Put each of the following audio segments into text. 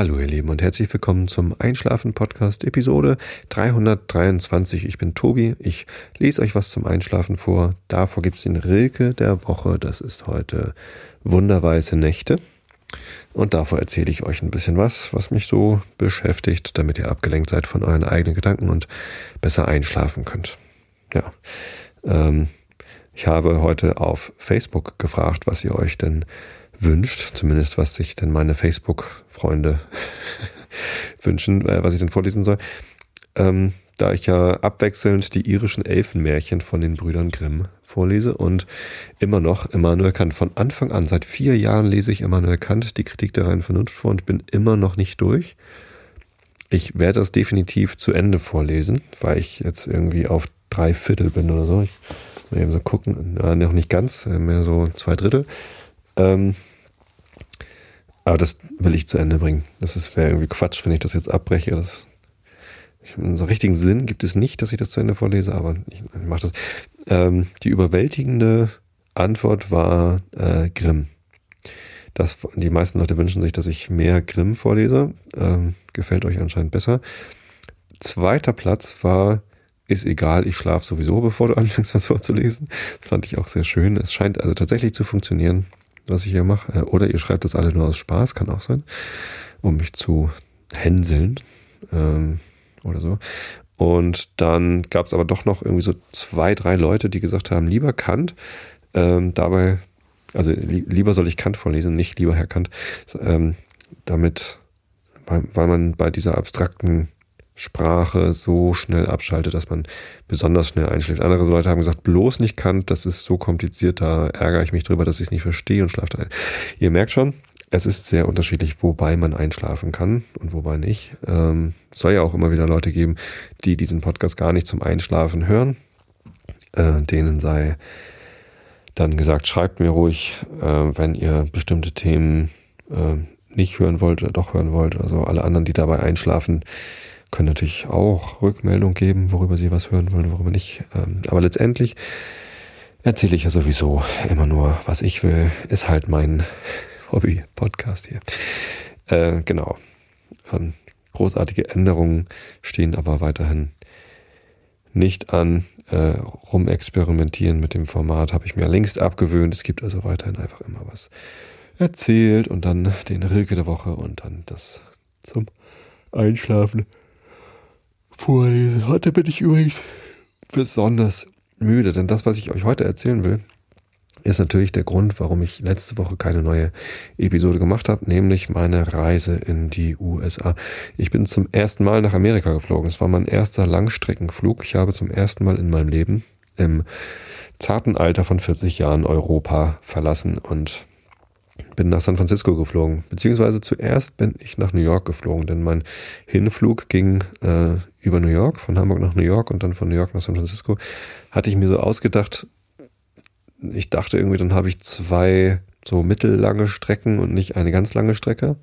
Hallo ihr Lieben und herzlich willkommen zum Einschlafen Podcast Episode 323. Ich bin Tobi. Ich lese euch was zum Einschlafen vor. Davor gibt es den Rilke der Woche. Das ist heute Wunderweiße Nächte. Und davor erzähle ich euch ein bisschen was, was mich so beschäftigt, damit ihr abgelenkt seid von euren eigenen Gedanken und besser einschlafen könnt. Ja. Ähm, ich habe heute auf Facebook gefragt, was ihr euch denn wünscht, zumindest was sich denn meine Facebook-Freunde wünschen, äh, was ich denn vorlesen soll. Ähm, da ich ja abwechselnd die irischen Elfenmärchen von den Brüdern Grimm vorlese und immer noch Immanuel Kant. Von Anfang an, seit vier Jahren lese ich Immanuel Kant, die Kritik der reinen Vernunft vor und bin immer noch nicht durch. Ich werde das definitiv zu Ende vorlesen, weil ich jetzt irgendwie auf drei Viertel bin oder so. Ich muss eben so gucken, noch nicht ganz, äh, mehr so zwei Drittel. Ähm, aber das will ich zu Ende bringen. Das wäre irgendwie Quatsch, wenn ich das jetzt abbreche. Das, so richtigen Sinn gibt es nicht, dass ich das zu Ende vorlese, aber ich, ich mache das. Ähm, die überwältigende Antwort war äh, Grimm. Das, die meisten Leute wünschen sich, dass ich mehr Grimm vorlese. Ähm, gefällt euch anscheinend besser. Zweiter Platz war, ist egal, ich schlafe sowieso, bevor du anfängst, was vorzulesen. Das fand ich auch sehr schön. Es scheint also tatsächlich zu funktionieren was ich hier mache. Äh, oder ihr schreibt das alle nur aus Spaß, kann auch sein, um mich zu hänseln ähm, oder so. Und dann gab es aber doch noch irgendwie so zwei, drei Leute, die gesagt haben, lieber Kant, ähm, dabei, also li lieber soll ich Kant vorlesen, nicht lieber Herr Kant, ähm, damit, weil, weil man bei dieser abstrakten Sprache so schnell abschaltet, dass man besonders schnell einschläft. Andere Leute haben gesagt, bloß nicht Kant, das ist so kompliziert, da ärgere ich mich drüber, dass ich es nicht verstehe und schlafe ein. Ihr merkt schon, es ist sehr unterschiedlich, wobei man einschlafen kann und wobei nicht. Ähm, soll ja auch immer wieder Leute geben, die diesen Podcast gar nicht zum Einschlafen hören. Äh, denen sei dann gesagt, schreibt mir ruhig, äh, wenn ihr bestimmte Themen äh, nicht hören wollt oder doch hören wollt. Also alle anderen, die dabei einschlafen, können natürlich auch Rückmeldung geben, worüber sie was hören wollen, worüber nicht. Ähm, aber letztendlich erzähle ich ja sowieso immer nur, was ich will. Ist halt mein Hobby-Podcast hier. Äh, genau. Ähm, großartige Änderungen stehen aber weiterhin nicht an. Äh, rumexperimentieren mit dem Format habe ich mir längst abgewöhnt. Es gibt also weiterhin einfach immer was erzählt und dann den Rilke der Woche und dann das zum Einschlafen vorlesen. Heute bin ich übrigens besonders müde, denn das, was ich euch heute erzählen will, ist natürlich der Grund, warum ich letzte Woche keine neue Episode gemacht habe, nämlich meine Reise in die USA. Ich bin zum ersten Mal nach Amerika geflogen. Es war mein erster Langstreckenflug. Ich habe zum ersten Mal in meinem Leben im zarten Alter von 40 Jahren Europa verlassen und bin nach San Francisco geflogen. Beziehungsweise zuerst bin ich nach New York geflogen, denn mein Hinflug ging äh, über New York, von Hamburg nach New York und dann von New York nach San Francisco. Hatte ich mir so ausgedacht, ich dachte irgendwie, dann habe ich zwei so mittellange Strecken und nicht eine ganz lange Strecke.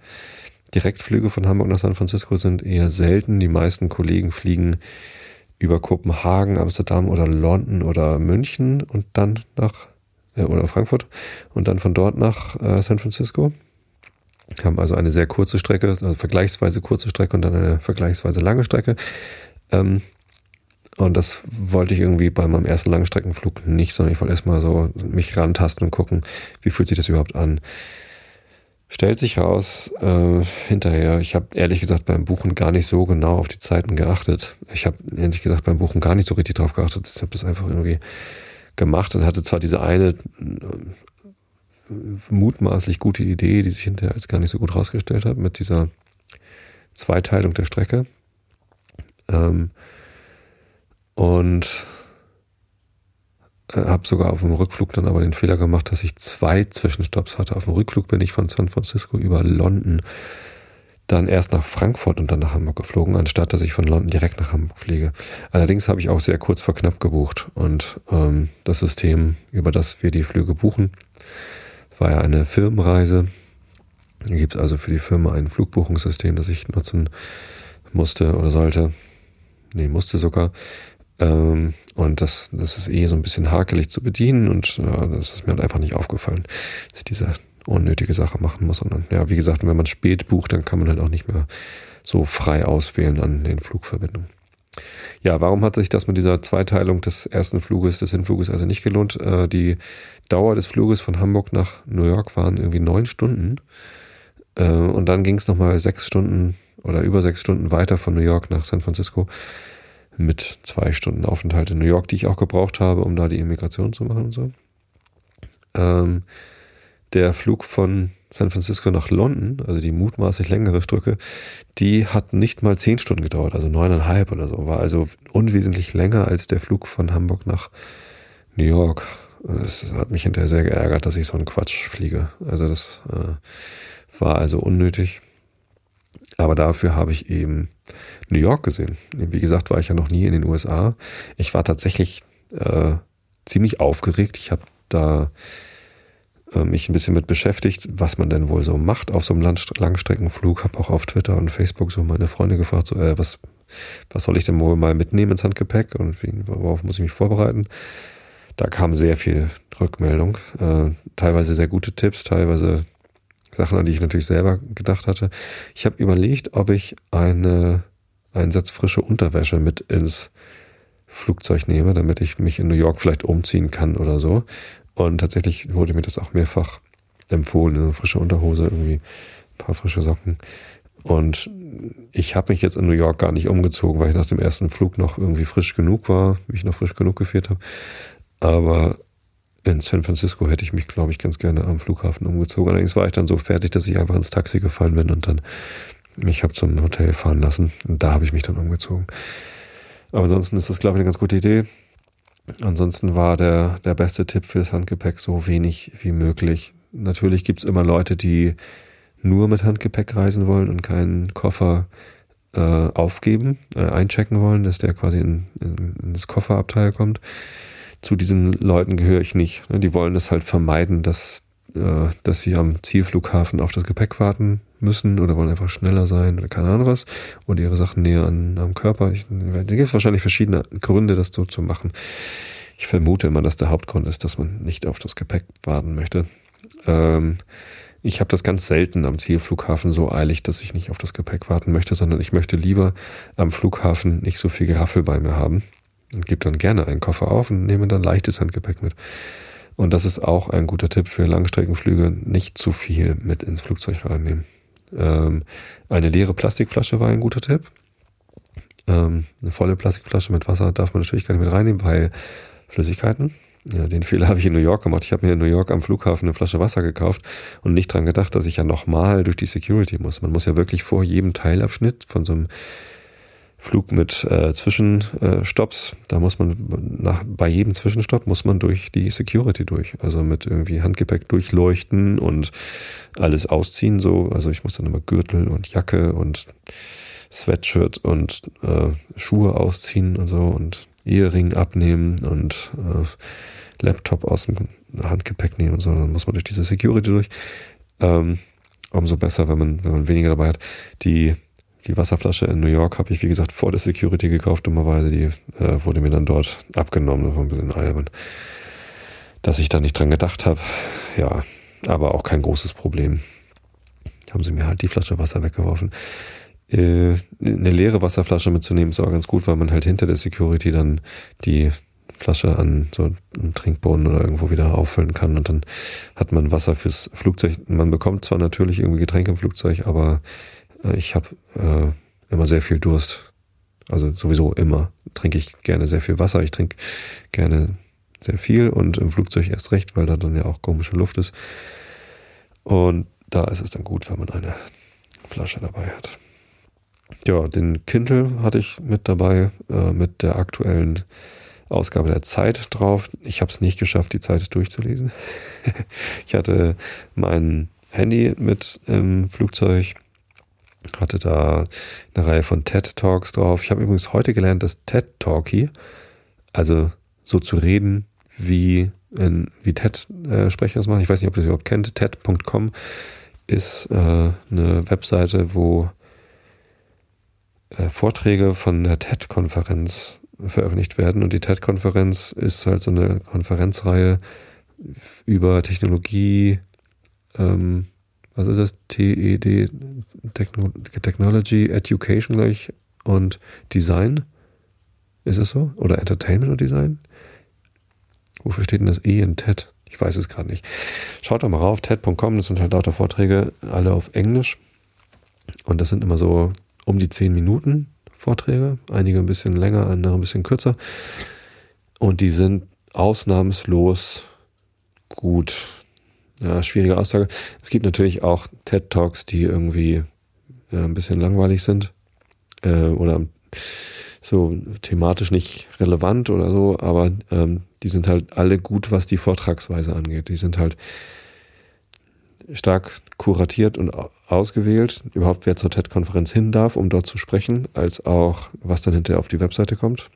Direktflüge von Hamburg nach San Francisco sind eher selten. Die meisten Kollegen fliegen über Kopenhagen, Amsterdam oder London oder München und dann nach äh, oder Frankfurt und dann von dort nach äh, San Francisco. Haben also eine sehr kurze Strecke, also vergleichsweise kurze Strecke und dann eine vergleichsweise lange Strecke. Ähm, und das wollte ich irgendwie bei meinem ersten Langstreckenflug nicht, sondern ich wollte erstmal so mich rantasten und gucken, wie fühlt sich das überhaupt an. Stellt sich raus, äh, hinterher, ich habe ehrlich gesagt beim Buchen gar nicht so genau auf die Zeiten geachtet. Ich habe ehrlich gesagt beim Buchen gar nicht so richtig drauf geachtet. Ich habe das einfach irgendwie gemacht und hatte zwar diese eine äh, mutmaßlich gute Idee, die sich hinterher als gar nicht so gut rausgestellt hat, mit dieser Zweiteilung der Strecke. Ähm, und äh, habe sogar auf dem Rückflug dann aber den Fehler gemacht, dass ich zwei Zwischenstopps hatte. Auf dem Rückflug bin ich von San Francisco über London dann erst nach Frankfurt und dann nach Hamburg geflogen, anstatt dass ich von London direkt nach Hamburg fliege. Allerdings habe ich auch sehr kurz vor knapp gebucht und ähm, das System, über das wir die Flüge buchen, war ja eine Firmenreise. Da gibt es also für die Firma ein Flugbuchungssystem, das ich nutzen musste oder sollte. Nee, musste sogar. Ähm, und das, das ist eh so ein bisschen hakelig zu bedienen und äh, das ist mir halt einfach nicht aufgefallen, dass ich diese unnötige Sache machen muss. Und dann, ja, wie gesagt, wenn man spät bucht, dann kann man halt auch nicht mehr so frei auswählen an den Flugverbindungen. Ja, warum hat sich das mit dieser Zweiteilung des ersten Fluges, des Hinfluges also nicht gelohnt? Äh, die Dauer des Fluges von Hamburg nach New York waren irgendwie neun Stunden. Äh, und dann ging es nochmal sechs Stunden oder über sechs Stunden weiter von New York nach San Francisco mit zwei Stunden Aufenthalt in New York, die ich auch gebraucht habe, um da die Immigration zu machen und so. Ähm, der Flug von San Francisco nach London, also die mutmaßlich längere Strecke, die hat nicht mal zehn Stunden gedauert, also neuneinhalb oder so, war also unwesentlich länger als der Flug von Hamburg nach New York. Es hat mich hinterher sehr geärgert, dass ich so einen Quatsch fliege. Also das äh, war also unnötig. Aber dafür habe ich eben New York gesehen. Wie gesagt, war ich ja noch nie in den USA. Ich war tatsächlich äh, ziemlich aufgeregt. Ich habe da mich ein bisschen mit beschäftigt, was man denn wohl so macht auf so einem Langstreckenflug. Habe auch auf Twitter und Facebook so meine Freunde gefragt, so, äh, was, was soll ich denn wohl mal mitnehmen ins Handgepäck und wie, worauf muss ich mich vorbereiten? Da kam sehr viel Rückmeldung, äh, teilweise sehr gute Tipps, teilweise Sachen, an die ich natürlich selber gedacht hatte. Ich habe überlegt, ob ich eine, einen Satz frische Unterwäsche mit ins Flugzeug nehme, damit ich mich in New York vielleicht umziehen kann oder so. Und tatsächlich wurde mir das auch mehrfach empfohlen, eine frische Unterhose, irgendwie ein paar frische Socken. Und ich habe mich jetzt in New York gar nicht umgezogen, weil ich nach dem ersten Flug noch irgendwie frisch genug war, wie ich noch frisch genug gefehlt habe. Aber in San Francisco hätte ich mich, glaube ich, ganz gerne am Flughafen umgezogen. Allerdings war ich dann so fertig, dass ich einfach ins Taxi gefallen bin und dann mich habe zum Hotel fahren lassen. Und da habe ich mich dann umgezogen. Aber ansonsten ist das, glaube ich, eine ganz gute Idee. Ansonsten war der, der beste Tipp für das Handgepäck so wenig wie möglich. Natürlich gibt's immer Leute, die nur mit Handgepäck reisen wollen und keinen Koffer äh, aufgeben, äh, einchecken wollen, dass der quasi in, in, in das Kofferabteil kommt. Zu diesen Leuten gehöre ich nicht. Die wollen es halt vermeiden, dass, äh, dass sie am Zielflughafen auf das Gepäck warten müssen oder wollen einfach schneller sein oder keine Ahnung was und ihre Sachen näher an, am Körper. Ich, da gibt es wahrscheinlich verschiedene Gründe, das so zu machen. Ich vermute immer, dass der Hauptgrund ist, dass man nicht auf das Gepäck warten möchte. Ähm, ich habe das ganz selten am Zielflughafen so eilig, dass ich nicht auf das Gepäck warten möchte, sondern ich möchte lieber am Flughafen nicht so viel Geraffel bei mir haben und gebe dann gerne einen Koffer auf und nehme dann leichtes Handgepäck mit. Und das ist auch ein guter Tipp für Langstreckenflüge, nicht zu viel mit ins Flugzeug reinnehmen. Ähm, eine leere Plastikflasche war ein guter Tipp. Ähm, eine volle Plastikflasche mit Wasser darf man natürlich gar nicht mit reinnehmen, weil Flüssigkeiten. Ja, den Fehler habe ich in New York gemacht. Ich habe mir in New York am Flughafen eine Flasche Wasser gekauft und nicht dran gedacht, dass ich ja nochmal durch die Security muss. Man muss ja wirklich vor jedem Teilabschnitt von so einem Flug mit äh, Zwischenstopps. Da muss man nach, bei jedem Zwischenstopp muss man durch die Security durch. Also mit irgendwie Handgepäck durchleuchten und alles ausziehen so. Also ich muss dann immer Gürtel und Jacke und Sweatshirt und äh, Schuhe ausziehen und so und Ehering abnehmen und äh, Laptop aus dem Handgepäck nehmen und so. Dann muss man durch diese Security durch. Ähm, umso besser, wenn man, wenn man weniger dabei hat. Die die Wasserflasche in New York habe ich, wie gesagt, vor der Security gekauft, dummerweise. Die äh, wurde mir dann dort abgenommen. Das war ein bisschen albern. Dass ich da nicht dran gedacht habe. Ja, aber auch kein großes Problem. Haben sie mir halt die Flasche Wasser weggeworfen. Äh, eine leere Wasserflasche mitzunehmen ist auch ganz gut, weil man halt hinter der Security dann die Flasche an so einem Trinkboden oder irgendwo wieder auffüllen kann und dann hat man Wasser fürs Flugzeug. Man bekommt zwar natürlich irgendwie Getränke im Flugzeug, aber ich habe äh, immer sehr viel Durst. Also sowieso immer trinke ich gerne sehr viel Wasser. Ich trinke gerne sehr viel und im Flugzeug erst recht, weil da dann ja auch komische Luft ist. Und da ist es dann gut, wenn man eine Flasche dabei hat. Ja, den Kindle hatte ich mit dabei, äh, mit der aktuellen Ausgabe der Zeit drauf. Ich habe es nicht geschafft, die Zeit durchzulesen. ich hatte mein Handy mit im Flugzeug hatte da eine Reihe von TED Talks drauf. Ich habe übrigens heute gelernt, dass TED Talkie, also so zu reden, wie, wie TED-Sprecher das machen. Ich weiß nicht, ob ihr das überhaupt kennt. TED.com ist äh, eine Webseite, wo äh, Vorträge von der TED-Konferenz veröffentlicht werden. Und die TED-Konferenz ist halt so eine Konferenzreihe über Technologie, ähm, was ist das? TED, Techno Technology, Education gleich und Design. Ist es so? Oder Entertainment und Design? Wofür steht denn das E in TED? Ich weiß es gerade nicht. Schaut doch mal rauf, TED.com, das sind halt lauter Vorträge, alle auf Englisch. Und das sind immer so um die zehn Minuten Vorträge. Einige ein bisschen länger, andere ein bisschen kürzer. Und die sind ausnahmslos gut. Ja, schwierige Aussage. Es gibt natürlich auch TED Talks, die irgendwie äh, ein bisschen langweilig sind äh, oder so thematisch nicht relevant oder so, aber ähm, die sind halt alle gut, was die Vortragsweise angeht. Die sind halt stark kuratiert und ausgewählt, überhaupt wer zur TED-Konferenz hin darf, um dort zu sprechen, als auch was dann hinterher auf die Webseite kommt.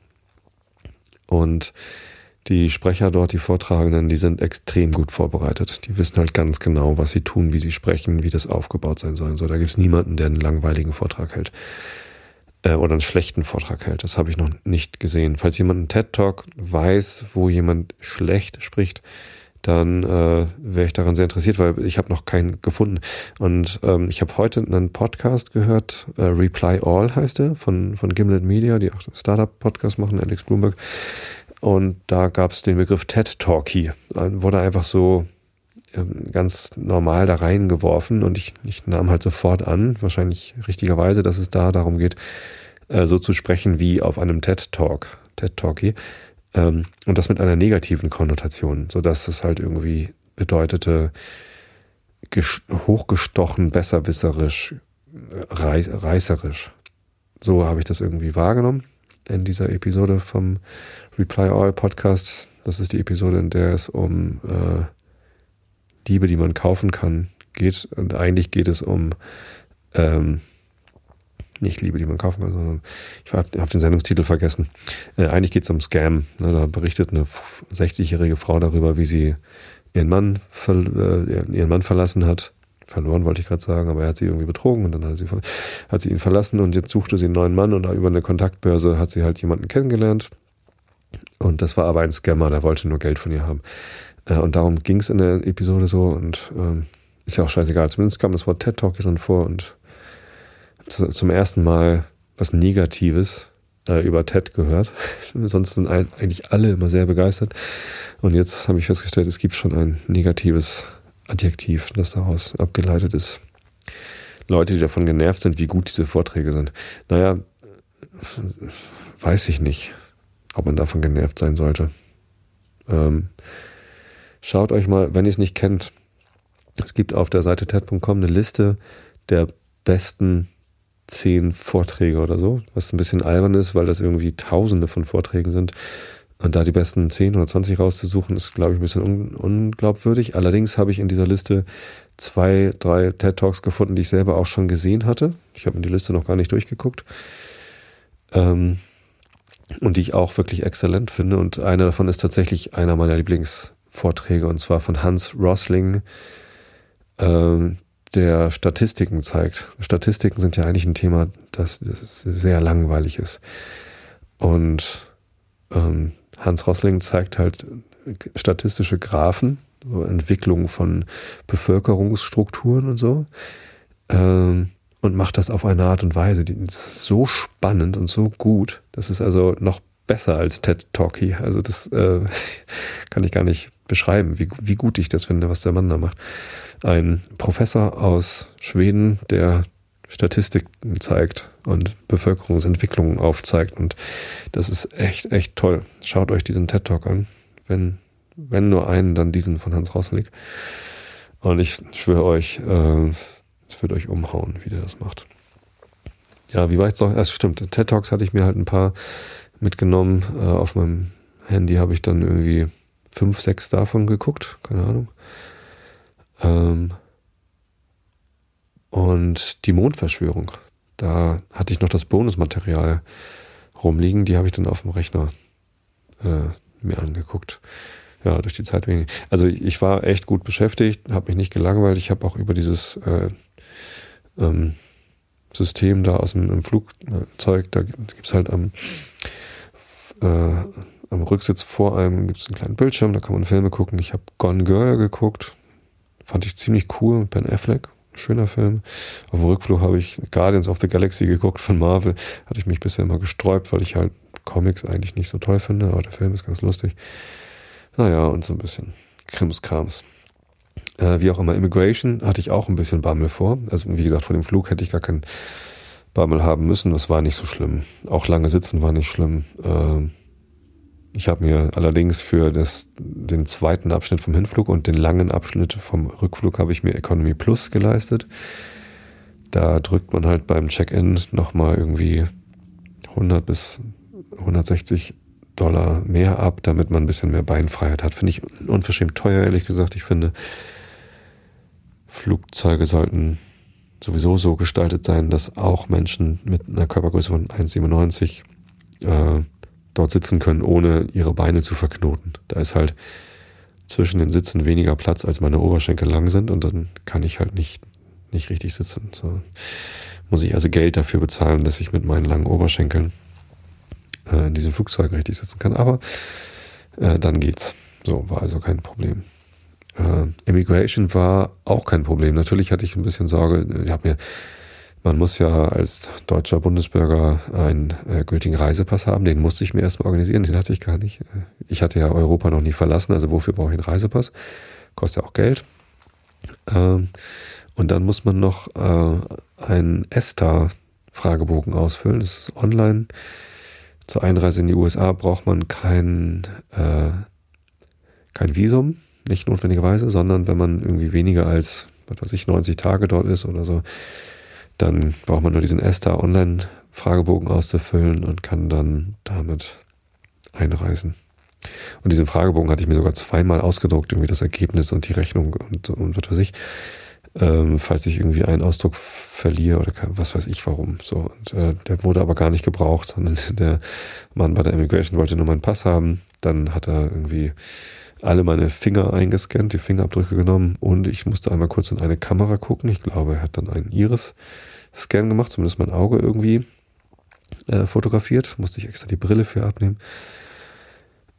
Und die Sprecher dort, die Vortragenden, die sind extrem gut vorbereitet. Die wissen halt ganz genau, was sie tun, wie sie sprechen, wie das aufgebaut sein soll. So, da gibt es niemanden, der einen langweiligen Vortrag hält. Äh, oder einen schlechten Vortrag hält. Das habe ich noch nicht gesehen. Falls jemand einen TED-Talk weiß, wo jemand schlecht spricht, dann äh, wäre ich daran sehr interessiert, weil ich habe noch keinen gefunden. Und ähm, ich habe heute einen Podcast gehört, äh, Reply All heißt er, von, von Gimlet Media, die auch Startup-Podcast machen, Alex Bloomberg. Und da gab es den Begriff TED Talkie. Wurde einfach so ähm, ganz normal da reingeworfen und ich, ich nahm halt sofort an, wahrscheinlich richtigerweise, dass es da darum geht, äh, so zu sprechen wie auf einem TED Talk, TED Talkie. Ähm, und das mit einer negativen Konnotation, so dass es halt irgendwie bedeutete, hochgestochen, besserwisserisch, reiß, reißerisch. So habe ich das irgendwie wahrgenommen in dieser Episode vom Reply All Podcast. Das ist die Episode, in der es um äh, Diebe, die man kaufen kann, geht. Und eigentlich geht es um ähm, nicht Liebe, die man kaufen kann, sondern ich habe den Sendungstitel vergessen. Äh, eigentlich geht es um Scam. Ne, da berichtet eine 60-jährige Frau darüber, wie sie ihren Mann, äh, ihren Mann verlassen hat verloren wollte ich gerade sagen, aber er hat sie irgendwie betrogen und dann hat sie, hat sie ihn verlassen und jetzt suchte sie einen neuen Mann und über eine Kontaktbörse hat sie halt jemanden kennengelernt. Und das war aber ein Scammer, der wollte nur Geld von ihr haben. Äh, und darum ging es in der Episode so und ähm, ist ja auch scheißegal. Zumindest kam das Wort TED Talk hier drin vor und zum ersten Mal was Negatives äh, über TED gehört. Sonst sind eigentlich alle immer sehr begeistert. Und jetzt habe ich festgestellt, es gibt schon ein negatives Adjektiv, das daraus abgeleitet ist. Leute, die davon genervt sind, wie gut diese Vorträge sind. Naja, weiß ich nicht, ob man davon genervt sein sollte. Ähm, schaut euch mal, wenn ihr es nicht kennt, es gibt auf der Seite TED.com eine Liste der besten zehn Vorträge oder so, was ein bisschen albern ist, weil das irgendwie tausende von Vorträgen sind. Und da die besten 10 oder 20 rauszusuchen, ist, glaube ich, ein bisschen un unglaubwürdig. Allerdings habe ich in dieser Liste zwei, drei TED Talks gefunden, die ich selber auch schon gesehen hatte. Ich habe in die Liste noch gar nicht durchgeguckt. Ähm, und die ich auch wirklich exzellent finde. Und einer davon ist tatsächlich einer meiner Lieblingsvorträge, und zwar von Hans Rosling, ähm, der Statistiken zeigt. Statistiken sind ja eigentlich ein Thema, das, das sehr langweilig ist. Und ähm, Hans Rossling zeigt halt statistische Graphen, so Entwicklung von Bevölkerungsstrukturen und so. Ähm, und macht das auf eine Art und Weise, die ist so spannend und so gut. Das ist also noch besser als TED Talkie. Also das äh, kann ich gar nicht beschreiben, wie, wie gut ich das finde, was der Mann da macht. Ein Professor aus Schweden, der Statistiken zeigt und Bevölkerungsentwicklungen aufzeigt. Und das ist echt, echt toll. Schaut euch diesen TED Talk an. Wenn, wenn nur einen, dann diesen von Hans Rosling. Und ich schwöre euch, äh, es wird euch umhauen, wie der das macht. Ja, wie war ich noch? Es stimmt, TED Talks hatte ich mir halt ein paar mitgenommen. Äh, auf meinem Handy habe ich dann irgendwie fünf, sechs davon geguckt. Keine Ahnung. Ähm, und die Mondverschwörung, da hatte ich noch das Bonusmaterial rumliegen, die habe ich dann auf dem Rechner äh, mir angeguckt. Ja, durch die Zeit wenig. Also ich war echt gut beschäftigt, habe mich nicht gelangweilt. Ich habe auch über dieses äh, ähm, System da aus dem Flugzeug, da gibt es halt am, äh, am Rücksitz vor einem gibt es einen kleinen Bildschirm, da kann man Filme gucken. Ich habe Gone Girl geguckt, fand ich ziemlich cool. Ben Affleck, schöner Film. Auf dem Rückflug habe ich Guardians of the Galaxy geguckt von Marvel. Hatte ich mich bisher immer gesträubt, weil ich halt Comics eigentlich nicht so toll finde, aber der Film ist ganz lustig. Naja, und so ein bisschen Krimskrams. Äh, wie auch immer, Immigration hatte ich auch ein bisschen Bammel vor. Also wie gesagt, vor dem Flug hätte ich gar keinen Bammel haben müssen. Das war nicht so schlimm. Auch lange sitzen war nicht schlimm. Äh, ich habe mir allerdings für das, den zweiten Abschnitt vom Hinflug und den langen Abschnitt vom Rückflug habe ich mir Economy Plus geleistet. Da drückt man halt beim Check-in nochmal irgendwie 100 bis 160 Dollar mehr ab, damit man ein bisschen mehr Beinfreiheit hat. Finde ich unverschämt teuer, ehrlich gesagt. Ich finde, Flugzeuge sollten sowieso so gestaltet sein, dass auch Menschen mit einer Körpergröße von 1,97 äh, dort sitzen können, ohne ihre Beine zu verknoten. Da ist halt zwischen den Sitzen weniger Platz, als meine Oberschenkel lang sind und dann kann ich halt nicht, nicht richtig sitzen. So muss ich also Geld dafür bezahlen, dass ich mit meinen langen Oberschenkeln äh, in diesem Flugzeug richtig sitzen kann. Aber äh, dann geht's. So, war also kein Problem. Äh, Immigration war auch kein Problem. Natürlich hatte ich ein bisschen Sorge. Ich habe mir man muss ja als deutscher Bundesbürger einen äh, gültigen Reisepass haben. Den musste ich mir erstmal organisieren. Den hatte ich gar nicht. Ich hatte ja Europa noch nie verlassen. Also wofür brauche ich einen Reisepass? Kostet ja auch Geld. Ähm, und dann muss man noch äh, einen ESTA-Fragebogen ausfüllen. Das ist online. Zur Einreise in die USA braucht man kein, äh, kein Visum, nicht notwendigerweise, sondern wenn man irgendwie weniger als, was weiß ich, 90 Tage dort ist oder so, dann braucht man nur diesen ESTA Online-Fragebogen auszufüllen und kann dann damit einreisen. Und diesen Fragebogen hatte ich mir sogar zweimal ausgedruckt, irgendwie das Ergebnis und die Rechnung und, und was weiß ich. Ähm, falls ich irgendwie einen Ausdruck verliere oder was weiß ich warum. So, und äh, der wurde aber gar nicht gebraucht, sondern der Mann bei der Immigration wollte nur meinen Pass haben. Dann hat er irgendwie alle meine Finger eingescannt, die Fingerabdrücke genommen und ich musste einmal kurz in eine Kamera gucken. Ich glaube, er hat dann einen Iris-Scan gemacht, zumindest mein Auge irgendwie äh, fotografiert. Musste ich extra die Brille für abnehmen.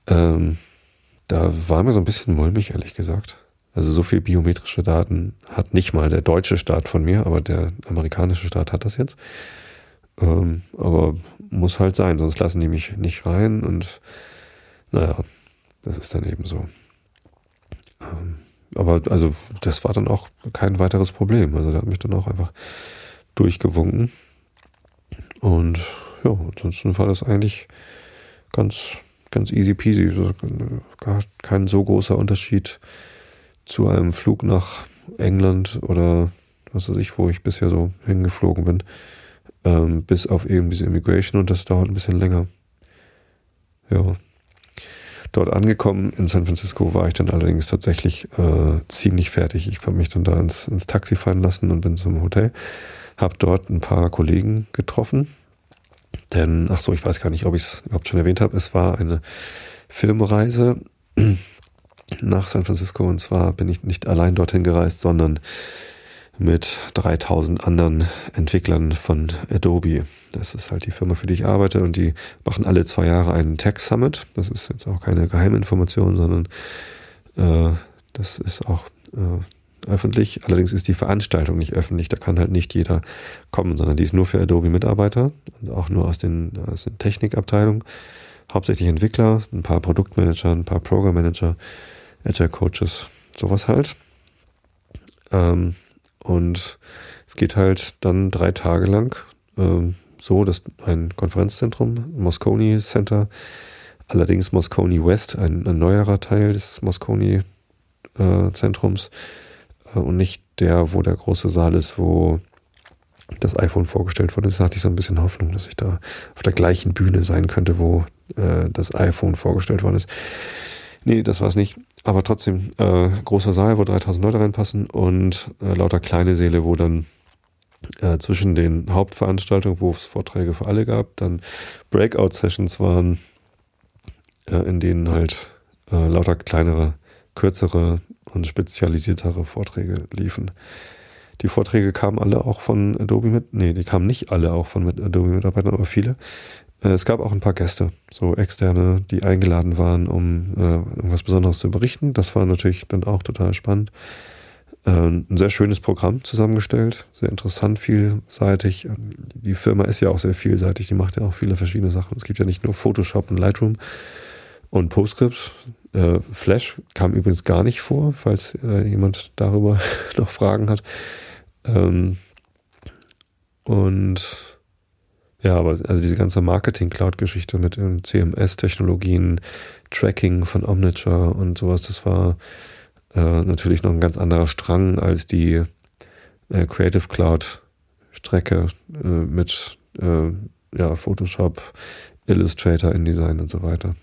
Ähm, da war mir so ein bisschen mulmig, ehrlich gesagt. Also so viel biometrische Daten hat nicht mal der deutsche Staat von mir, aber der amerikanische Staat hat das jetzt. Ähm, aber muss halt sein, sonst lassen die mich nicht rein und naja, das ist dann eben so. Ähm, aber also das war dann auch kein weiteres Problem. Also der hat mich dann auch einfach durchgewunken. Und ja, ansonsten war das eigentlich ganz, ganz easy peasy. Gar kein so großer Unterschied zu einem Flug nach England oder was weiß ich, wo ich bisher so hingeflogen bin. Ähm, bis auf eben diese Immigration und das dauert ein bisschen länger. Ja, Dort angekommen in San Francisco war ich dann allerdings tatsächlich äh, ziemlich fertig. Ich habe mich dann da ins, ins Taxi fahren lassen und bin zum Hotel. Habe dort ein paar Kollegen getroffen. Denn, ach so, ich weiß gar nicht, ob ich es überhaupt schon erwähnt habe. Es war eine Filmreise nach San Francisco. Und zwar bin ich nicht allein dorthin gereist, sondern mit 3000 anderen Entwicklern von Adobe. Das ist halt die Firma, für die ich arbeite und die machen alle zwei Jahre einen Tech Summit. Das ist jetzt auch keine Geheiminformation, sondern äh, das ist auch äh, öffentlich. Allerdings ist die Veranstaltung nicht öffentlich. Da kann halt nicht jeder kommen, sondern die ist nur für Adobe-Mitarbeiter und auch nur aus den, aus den Technikabteilungen. Hauptsächlich Entwickler, ein paar Produktmanager, ein paar Programmmanager, Agile Coaches, sowas halt. Ähm, und es geht halt dann drei Tage lang ähm, so, dass ein Konferenzzentrum, Moscone Center, allerdings Moscone West, ein, ein neuerer Teil des Moscone äh, Zentrums und nicht der, wo der große Saal ist, wo das iPhone vorgestellt wurde. Das hatte ich so ein bisschen Hoffnung, dass ich da auf der gleichen Bühne sein könnte, wo äh, das iPhone vorgestellt worden ist. Nee, das war es nicht. Aber trotzdem, äh, großer Saal, wo 3000 Leute reinpassen und äh, lauter kleine Säle, wo dann äh, zwischen den Hauptveranstaltungen, wo es Vorträge für alle gab, dann Breakout-Sessions waren, äh, in denen halt äh, lauter kleinere, kürzere und spezialisiertere Vorträge liefen. Die Vorträge kamen alle auch von Adobe mit, nee, die kamen nicht alle auch von Adobe-Mitarbeitern, aber viele. Äh, es gab auch ein paar Gäste, so externe, die eingeladen waren, um äh, irgendwas Besonderes zu berichten. Das war natürlich dann auch total spannend. Äh, ein sehr schönes Programm zusammengestellt, sehr interessant, vielseitig. Die Firma ist ja auch sehr vielseitig, die macht ja auch viele verschiedene Sachen. Es gibt ja nicht nur Photoshop und Lightroom und PostScript. Äh, Flash kam übrigens gar nicht vor, falls äh, jemand darüber noch Fragen hat. Ähm, und ja, aber also diese ganze Marketing-Cloud-Geschichte mit CMS-Technologien, Tracking von Omniture und sowas, das war äh, natürlich noch ein ganz anderer Strang als die äh, Creative Cloud-Strecke äh, mit äh, ja, Photoshop, Illustrator, InDesign und so weiter.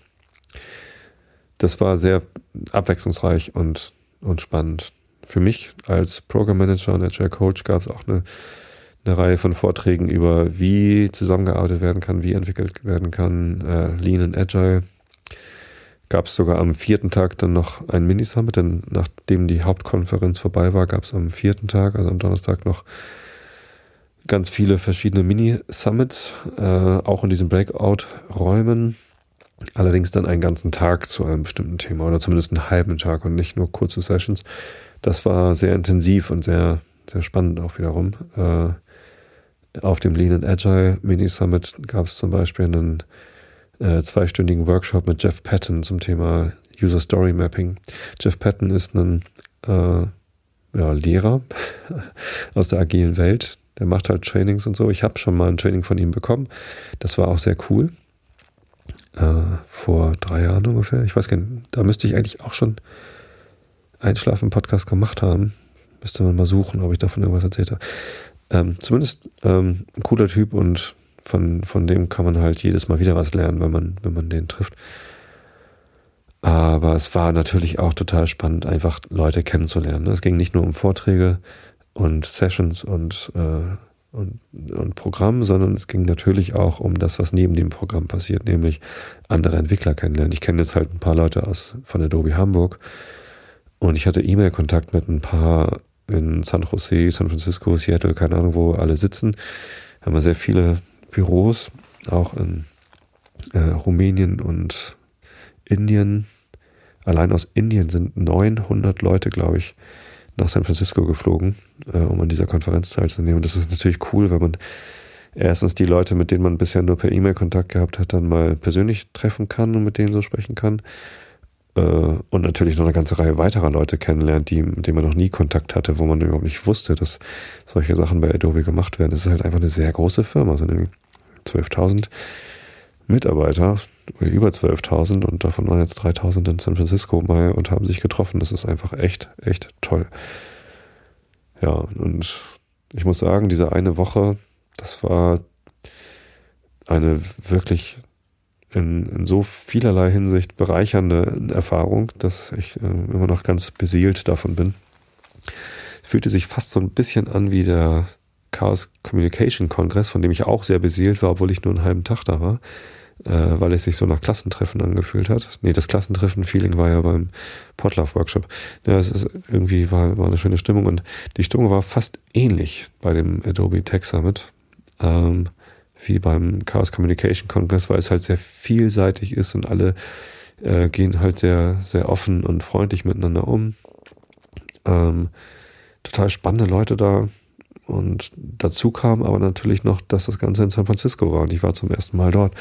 Das war sehr abwechslungsreich und, und spannend. Für mich als Program Manager und Agile Coach gab es auch eine eine Reihe von Vorträgen über, wie zusammengearbeitet werden kann, wie entwickelt werden kann, äh, Lean and Agile. Gab es sogar am vierten Tag dann noch ein Mini-Summit, denn nachdem die Hauptkonferenz vorbei war, gab es am vierten Tag, also am Donnerstag noch ganz viele verschiedene Mini-Summits, äh, auch in diesen Breakout-Räumen. Allerdings dann einen ganzen Tag zu einem bestimmten Thema oder zumindest einen halben Tag und nicht nur kurze Sessions. Das war sehr intensiv und sehr, sehr spannend auch wiederum. Äh, auf dem Lean and Agile Mini Summit gab es zum Beispiel einen äh, zweistündigen Workshop mit Jeff Patton zum Thema User Story Mapping. Jeff Patton ist ein äh, ja, Lehrer aus der agilen Welt. Der macht halt Trainings und so. Ich habe schon mal ein Training von ihm bekommen. Das war auch sehr cool. Äh, vor drei Jahren ungefähr. Ich weiß gar nicht, da müsste ich eigentlich auch schon Einschlafen-Podcast gemacht haben. Müsste man mal suchen, ob ich davon irgendwas erzählt habe. Ähm, zumindest ähm, ein cooler Typ und von, von dem kann man halt jedes Mal wieder was lernen, wenn man, wenn man den trifft. Aber es war natürlich auch total spannend, einfach Leute kennenzulernen. Es ging nicht nur um Vorträge und Sessions und, äh, und, und Programm, sondern es ging natürlich auch um das, was neben dem Programm passiert, nämlich andere Entwickler kennenlernen. Ich kenne jetzt halt ein paar Leute aus von Adobe Hamburg und ich hatte E-Mail-Kontakt mit ein paar in San Jose, San Francisco, Seattle, keine Ahnung, wo alle sitzen. Haben wir sehr viele Büros, auch in äh, Rumänien und Indien. Allein aus Indien sind 900 Leute, glaube ich, nach San Francisco geflogen, äh, um an dieser Konferenz teilzunehmen. Das ist natürlich cool, wenn man erstens die Leute, mit denen man bisher nur per E-Mail Kontakt gehabt hat, dann mal persönlich treffen kann und mit denen so sprechen kann äh, und natürlich noch eine ganze Reihe weiterer Leute kennenlernt, die, mit denen man noch nie Kontakt hatte, wo man überhaupt nicht wusste, dass solche Sachen bei Adobe gemacht werden. Es ist halt einfach eine sehr große Firma, irgendwie 12.000 Mitarbeiter, über 12.000 und davon waren jetzt 3.000 in San Francisco mal und haben sich getroffen. Das ist einfach echt, echt toll. Ja, und ich muss sagen, diese eine Woche, das war eine wirklich in, in so vielerlei Hinsicht bereichernde Erfahrung, dass ich äh, immer noch ganz beseelt davon bin. Es fühlte sich fast so ein bisschen an wie der Chaos Communication Kongress, von dem ich auch sehr beseelt war, obwohl ich nur einen halben Tag da war, äh, weil es sich so nach Klassentreffen angefühlt hat. Nee, das Klassentreffen-Feeling war ja beim Potluck Workshop. Ja, es ist irgendwie war, war eine schöne Stimmung und die Stimmung war fast ähnlich bei dem Adobe Tech Summit. Ähm, wie beim Chaos Communication Congress, weil es halt sehr vielseitig ist und alle äh, gehen halt sehr, sehr offen und freundlich miteinander um. Ähm, total spannende Leute da. Und dazu kam aber natürlich noch, dass das Ganze in San Francisco war und ich war zum ersten Mal dort.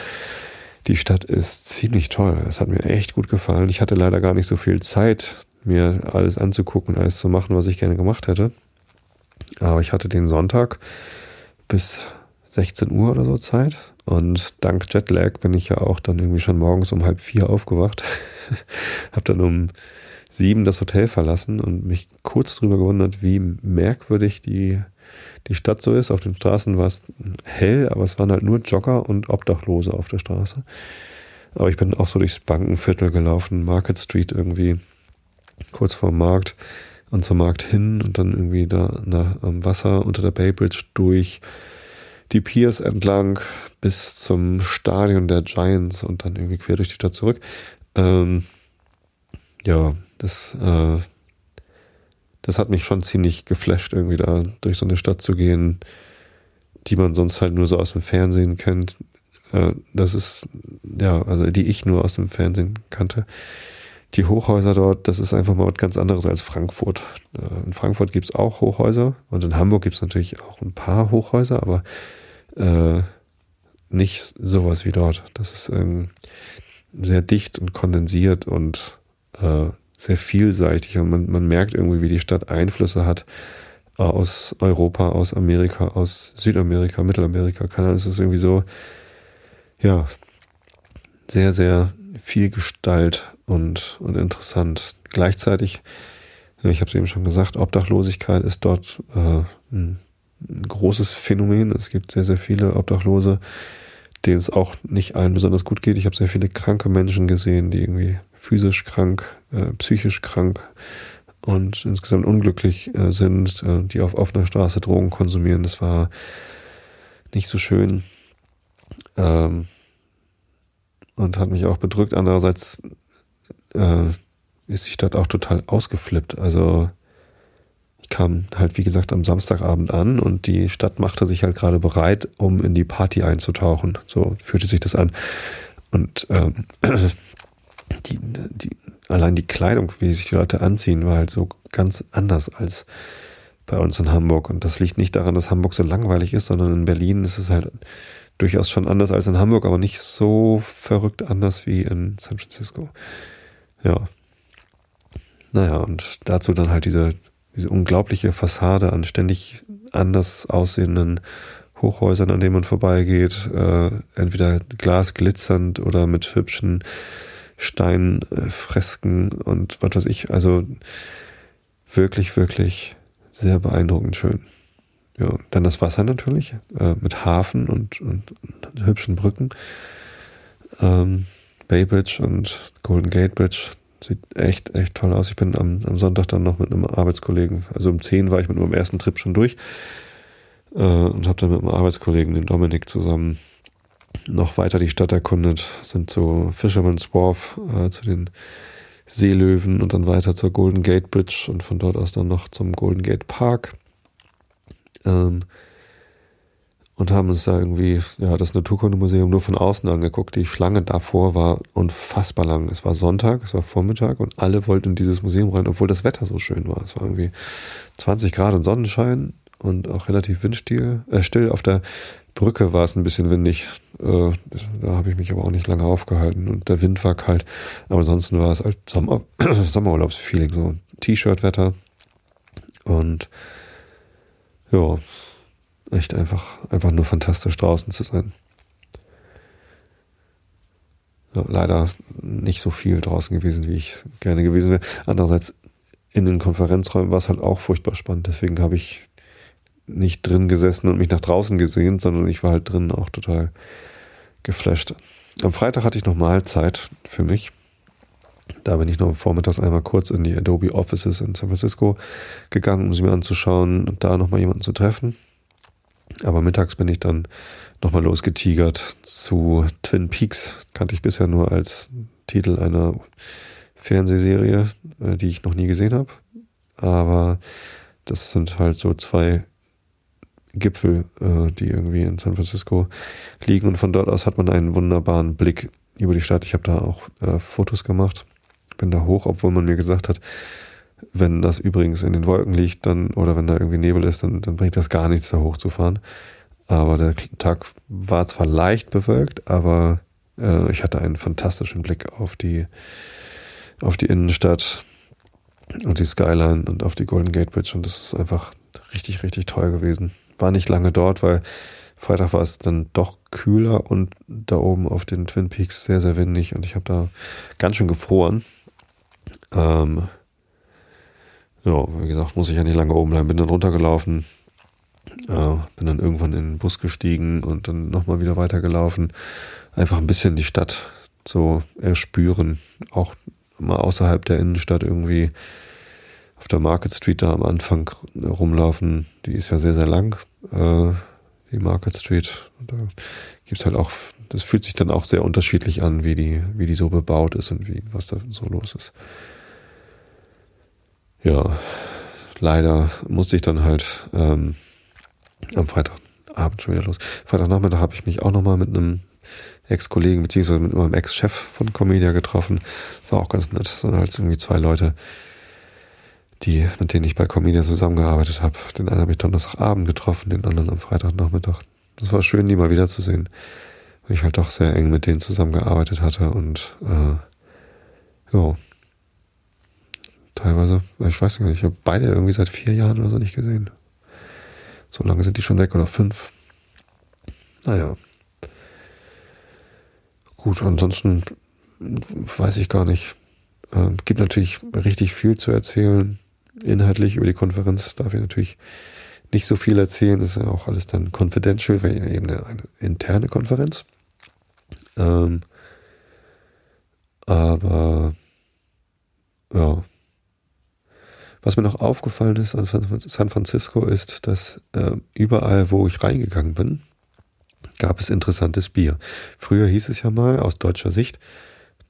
Die Stadt ist ziemlich toll. Es hat mir echt gut gefallen. Ich hatte leider gar nicht so viel Zeit, mir alles anzugucken, alles zu machen, was ich gerne gemacht hätte. Aber ich hatte den Sonntag bis 16 Uhr oder so Zeit. Und dank Jetlag bin ich ja auch dann irgendwie schon morgens um halb vier aufgewacht. hab dann um sieben das Hotel verlassen und mich kurz drüber gewundert, wie merkwürdig die, die Stadt so ist. Auf den Straßen war es hell, aber es waren halt nur Jogger und Obdachlose auf der Straße. Aber ich bin auch so durchs Bankenviertel gelaufen, Market Street irgendwie, kurz vor Markt und zum Markt hin und dann irgendwie da nach, am Wasser unter der Bay Bridge durch die Piers entlang bis zum Stadion der Giants und dann irgendwie quer durch die Stadt zurück. Ähm, ja, das, äh, das hat mich schon ziemlich geflasht, irgendwie da durch so eine Stadt zu gehen, die man sonst halt nur so aus dem Fernsehen kennt. Äh, das ist, ja, also die ich nur aus dem Fernsehen kannte. die Hochhäuser dort, das ist einfach mal was ganz anderes als Frankfurt. Äh, in Frankfurt gibt es auch Hochhäuser und in Hamburg gibt es natürlich auch ein paar Hochhäuser, aber äh, nicht sowas wie dort. Das ist ähm, sehr dicht und kondensiert und äh, sehr vielseitig und man, man merkt irgendwie, wie die Stadt Einflüsse hat aus Europa, aus Amerika, aus Südamerika, Mittelamerika, Ahnung, es ist irgendwie so, ja, sehr, sehr viel Gestalt und, und interessant. Gleichzeitig, ich habe es eben schon gesagt, Obdachlosigkeit ist dort äh, ein großes Phänomen. Es gibt sehr, sehr viele Obdachlose, denen es auch nicht allen besonders gut geht. Ich habe sehr viele kranke Menschen gesehen, die irgendwie physisch krank, äh, psychisch krank und insgesamt unglücklich äh, sind, äh, die auf offener Straße Drogen konsumieren. Das war nicht so schön ähm, und hat mich auch bedrückt. Andererseits äh, ist die Stadt auch total ausgeflippt. Also ich kam halt, wie gesagt, am Samstagabend an und die Stadt machte sich halt gerade bereit, um in die Party einzutauchen. So fühlte sich das an. Und ähm, die, die, allein die Kleidung, wie sich die Leute anziehen, war halt so ganz anders als bei uns in Hamburg. Und das liegt nicht daran, dass Hamburg so langweilig ist, sondern in Berlin ist es halt durchaus schon anders als in Hamburg, aber nicht so verrückt anders wie in San Francisco. Ja. Naja, und dazu dann halt diese, diese unglaubliche Fassade an ständig anders aussehenden Hochhäusern, an denen man vorbeigeht, äh, entweder glasglitzernd oder mit hübschen Steinfresken und was weiß ich. Also wirklich, wirklich sehr beeindruckend schön. Ja, dann das Wasser natürlich, äh, mit Hafen und, und, und hübschen Brücken. Ähm, Bay Bridge und Golden Gate Bridge. Sieht echt, echt toll aus. Ich bin am, am Sonntag dann noch mit einem Arbeitskollegen, also um 10 war ich mit meinem ersten Trip schon durch äh, und habe dann mit einem Arbeitskollegen, den Dominik, zusammen noch weiter die Stadt erkundet, sind zu Fisherman's Wharf, äh, zu den Seelöwen und dann weiter zur Golden Gate Bridge und von dort aus dann noch zum Golden Gate Park. Ähm, und haben uns da irgendwie, ja, das Naturkundemuseum nur von außen angeguckt. Die Schlange davor war unfassbar lang. Es war Sonntag, es war Vormittag und alle wollten in dieses Museum rein, obwohl das Wetter so schön war. Es war irgendwie 20 Grad und Sonnenschein und auch relativ windstill. Äh, still auf der Brücke war es ein bisschen windig. Äh, da habe ich mich aber auch nicht lange aufgehalten und der Wind war kalt. Aber ansonsten war es halt Sommer, Sommerurlaubsfeeling, so T-Shirt-Wetter. Und ja, echt einfach, einfach nur fantastisch draußen zu sein. Ja, leider nicht so viel draußen gewesen, wie ich gerne gewesen wäre. Andererseits in den Konferenzräumen war es halt auch furchtbar spannend. Deswegen habe ich nicht drin gesessen und mich nach draußen gesehen, sondern ich war halt drin auch total geflasht. Am Freitag hatte ich noch Mahlzeit für mich. Da bin ich noch vormittags einmal kurz in die Adobe Offices in San Francisco gegangen, um sie mir anzuschauen und da nochmal jemanden zu treffen. Aber mittags bin ich dann nochmal losgetigert zu Twin Peaks. Kannte ich bisher nur als Titel einer Fernsehserie, äh, die ich noch nie gesehen habe. Aber das sind halt so zwei Gipfel, äh, die irgendwie in San Francisco liegen. Und von dort aus hat man einen wunderbaren Blick über die Stadt. Ich habe da auch äh, Fotos gemacht. Bin da hoch, obwohl man mir gesagt hat, wenn das übrigens in den Wolken liegt, dann, oder wenn da irgendwie Nebel ist, dann, dann bringt das gar nichts, da hochzufahren. Aber der Tag war zwar leicht bewölkt, aber äh, ich hatte einen fantastischen Blick auf die, auf die Innenstadt und die Skyline und auf die Golden Gate Bridge und das ist einfach richtig, richtig toll gewesen war nicht lange dort, weil Freitag war es dann doch kühler und da oben auf den Twin Peaks sehr, sehr windig und ich habe da ganz schön gefroren. Ähm, ja, wie gesagt, muss ich ja nicht lange oben bleiben. Bin dann runtergelaufen, äh, bin dann irgendwann in den Bus gestiegen und dann nochmal wieder weitergelaufen. Einfach ein bisschen die Stadt so erspüren, auch mal außerhalb der Innenstadt irgendwie auf der Market Street da am Anfang rumlaufen. Die ist ja sehr, sehr lang, äh, die Market Street. Und da gibt's halt auch, das fühlt sich dann auch sehr unterschiedlich an, wie die, wie die so bebaut ist und wie, was da so los ist. Ja, leider musste ich dann halt ähm, am Freitagabend schon wieder los. Freitagnachmittag habe ich mich auch nochmal mit einem Ex-Kollegen beziehungsweise mit meinem Ex-Chef von Comedia getroffen. War auch ganz nett. Das sind halt irgendwie zwei Leute, die, mit denen ich bei Comedia zusammengearbeitet habe. Den einen habe ich Donnerstagabend getroffen, den anderen am Freitagnachmittag. Das war schön, die mal wiederzusehen, weil ich halt doch sehr eng mit denen zusammengearbeitet hatte und äh, ja, teilweise, ich weiß gar nicht, ich habe beide irgendwie seit vier Jahren oder so nicht gesehen. So lange sind die schon weg oder fünf. Naja. Gut, ansonsten weiß ich gar nicht. Äh, gibt natürlich richtig viel zu erzählen inhaltlich über die Konferenz darf ich natürlich nicht so viel erzählen. Das ist ja auch alles dann confidential, weil ja eben eine, eine interne Konferenz. Ähm, aber ja. Was mir noch aufgefallen ist an San Francisco ist, dass äh, überall, wo ich reingegangen bin, gab es interessantes Bier. Früher hieß es ja mal aus deutscher Sicht,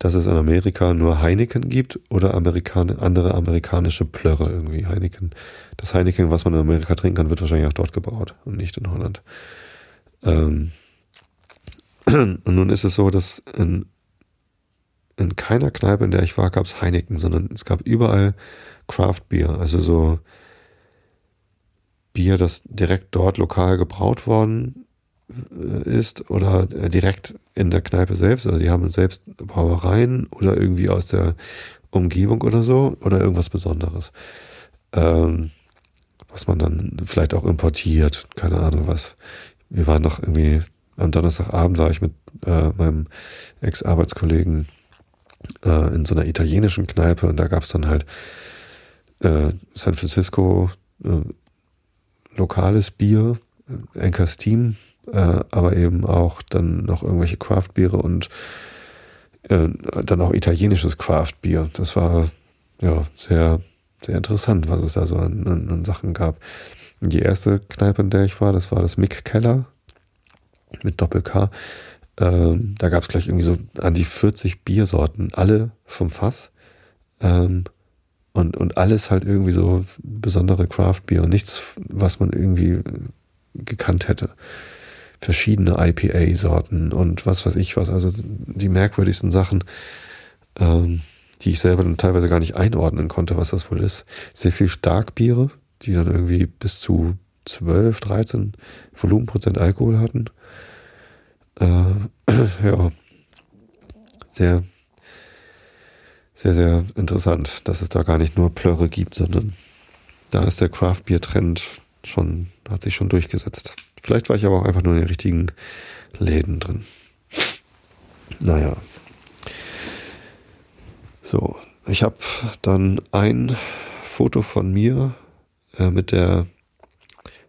dass es in Amerika nur Heineken gibt oder Amerikan andere amerikanische Plörre irgendwie. Heineken. Das Heineken, was man in Amerika trinken kann, wird wahrscheinlich auch dort gebaut und nicht in Holland. Ähm und nun ist es so, dass in, in keiner Kneipe, in der ich war, gab es Heineken, sondern es gab überall Craft Beer, also so Bier, das direkt dort lokal gebraut worden ist oder äh, direkt in der Kneipe selbst. Also die haben selbst Brauereien oder irgendwie aus der Umgebung oder so oder irgendwas Besonderes. Ähm, was man dann vielleicht auch importiert, keine Ahnung was. Wir waren noch irgendwie, am Donnerstagabend war ich mit äh, meinem Ex-Arbeitskollegen äh, in so einer italienischen Kneipe und da gab es dann halt äh, San Francisco äh, lokales Bier, Anchor Steam äh, aber eben auch dann noch irgendwelche Craftbiere und äh, dann auch italienisches Craftbier. Das war ja sehr, sehr interessant, was es da so an, an, an Sachen gab. Die erste Kneipe, in der ich war, das war das Mick Keller mit Doppel-K. Ähm, da gab es gleich irgendwie so an die 40 Biersorten, alle vom Fass. Ähm, und, und alles halt irgendwie so besondere Craft-Bier und nichts, was man irgendwie gekannt hätte verschiedene IPA-Sorten und was weiß ich was, also die merkwürdigsten Sachen, ähm, die ich selber dann teilweise gar nicht einordnen konnte, was das wohl ist. Sehr viel Starkbiere, die dann irgendwie bis zu 12, 13 Volumenprozent Alkohol hatten. Äh, ja, sehr, sehr, sehr interessant, dass es da gar nicht nur Plörre gibt, sondern da ist der Craft-Bier-Trend schon, hat sich schon durchgesetzt. Vielleicht war ich aber auch einfach nur in den richtigen Läden drin. Naja. So, ich habe dann ein Foto von mir äh, mit der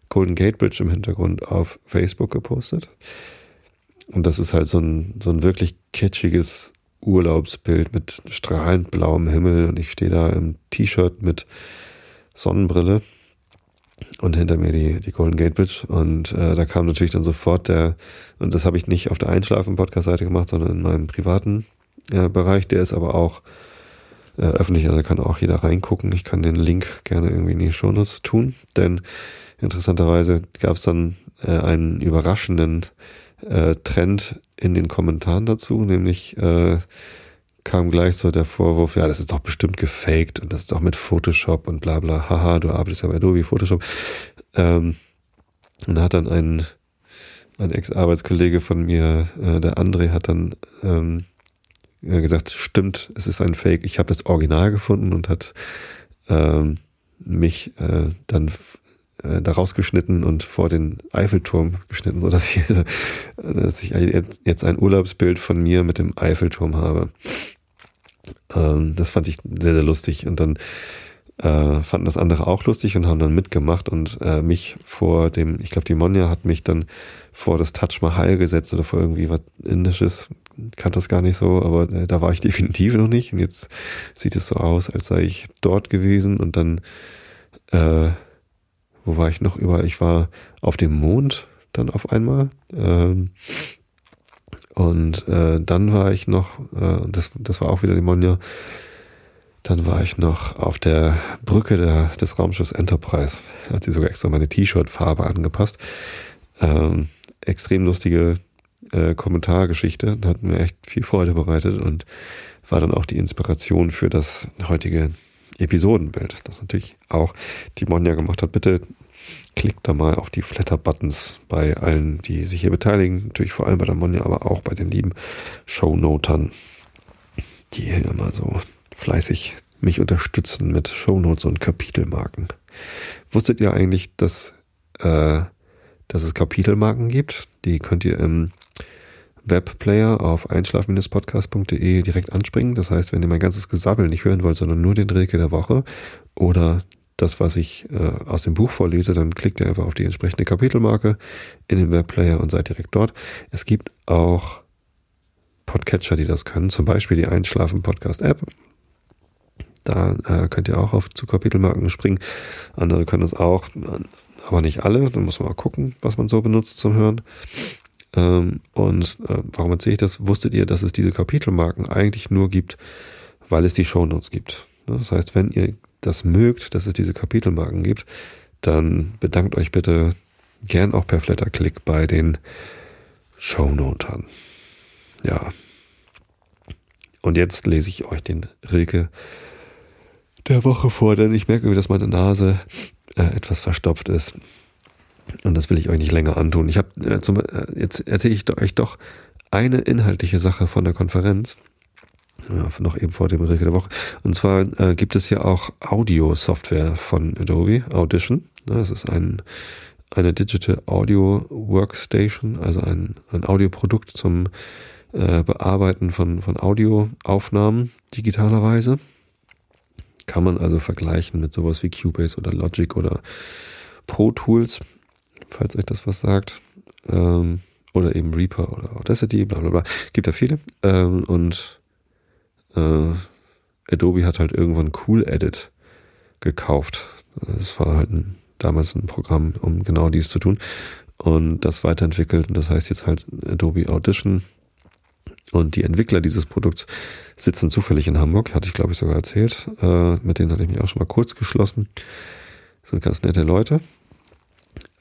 Golden Gate Bridge im Hintergrund auf Facebook gepostet. Und das ist halt so ein, so ein wirklich kitschiges Urlaubsbild mit strahlend blauem Himmel und ich stehe da im T-Shirt mit Sonnenbrille und hinter mir die, die Golden Gate Bridge. Und äh, da kam natürlich dann sofort der, und das habe ich nicht auf der Einschlafen-Podcast-Seite gemacht, sondern in meinem privaten äh, Bereich. Der ist aber auch äh, öffentlich, also kann auch jeder reingucken. Ich kann den Link gerne irgendwie in die Shownotes tun, denn interessanterweise gab es dann äh, einen überraschenden äh, Trend in den Kommentaren dazu, nämlich äh, kam gleich so der Vorwurf, ja, das ist doch bestimmt gefaked und das ist doch mit Photoshop und bla bla, haha, du arbeitest ja bei Adobe Photoshop. Ähm, und hat dann ein, ein Ex-Arbeitskollege von mir, äh, der André, hat dann ähm, gesagt, stimmt, es ist ein Fake. Ich habe das Original gefunden und hat ähm, mich äh, dann äh, daraus geschnitten und vor den Eiffelturm geschnitten, so dass ich, dass ich jetzt, jetzt ein Urlaubsbild von mir mit dem Eiffelturm habe. Ähm, das fand ich sehr, sehr lustig. Und dann äh, fanden das andere auch lustig und haben dann mitgemacht und äh, mich vor dem, ich glaube, die Monja hat mich dann vor das Taj Mahal gesetzt oder vor irgendwie was Indisches. Kann das gar nicht so, aber äh, da war ich definitiv noch nicht. Und jetzt sieht es so aus, als sei ich dort gewesen und dann, äh, wo war ich noch überall? Ich war auf dem Mond dann auf einmal. Ähm, und äh, dann war ich noch, äh, das, das war auch wieder die Monja, dann war ich noch auf der Brücke der, des Raumschiffs Enterprise. Da hat sie sogar extra meine T-Shirt-Farbe angepasst. Ähm, extrem lustige äh, Kommentargeschichte. Hat mir echt viel Freude bereitet und war dann auch die Inspiration für das heutige Episodenbild, das natürlich auch die Monja gemacht hat. Bitte klickt da mal auf die Flatter-Buttons bei allen, die sich hier beteiligen. Natürlich vor allem bei der Monja, aber auch bei den lieben Shownotern, die hier immer so fleißig mich unterstützen mit Shownotes und Kapitelmarken. Wusstet ihr eigentlich, dass, äh, dass es Kapitelmarken gibt? Die könnt ihr im Webplayer auf einschlaf-podcast.de direkt anspringen. Das heißt, wenn ihr mein ganzes Gesabbel nicht hören wollt, sondern nur den Rilke der Woche oder das, was ich äh, aus dem Buch vorlese, dann klickt ihr einfach auf die entsprechende Kapitelmarke in den Webplayer und seid direkt dort. Es gibt auch Podcatcher, die das können, zum Beispiel die Einschlafen-Podcast-App. Da äh, könnt ihr auch auf zu Kapitelmarken springen. Andere können es auch, aber nicht alle. Dann muss man mal gucken, was man so benutzt zum Hören. Ähm, und äh, warum erzähle ich das? Wusstet ihr, dass es diese Kapitelmarken eigentlich nur gibt, weil es die Shownotes gibt? Ne? Das heißt, wenn ihr das mögt, dass es diese Kapitelmarken gibt, dann bedankt euch bitte gern auch per Flatterklick bei den Shownotern. Ja. Und jetzt lese ich euch den Rilke der Woche vor, denn ich merke, dass meine Nase äh, etwas verstopft ist. Und das will ich euch nicht länger antun. Ich habe äh, äh, jetzt erzähle ich euch doch eine inhaltliche Sache von der Konferenz. Ja, noch eben vor dem Rilke der Woche. Und zwar äh, gibt es ja auch Audio-Software von Adobe, Audition. Das ist ein, eine Digital Audio Workstation, also ein, ein Audioprodukt zum äh, Bearbeiten von, von Audioaufnahmen digitalerweise. Kann man also vergleichen mit sowas wie Cubase oder Logic oder Pro Tools, falls euch das was sagt. Ähm, oder eben Reaper oder Audacity, bla bla bla. Gibt da viele. Ähm, und äh, Adobe hat halt irgendwann Cool Edit gekauft. Das war halt ein, damals ein Programm, um genau dies zu tun. Und das weiterentwickelt. Und das heißt jetzt halt Adobe Audition und die Entwickler dieses Produkts sitzen zufällig in Hamburg, hatte ich glaube ich sogar erzählt. Äh, mit denen hatte ich mich auch schon mal kurz geschlossen. Das sind ganz nette Leute.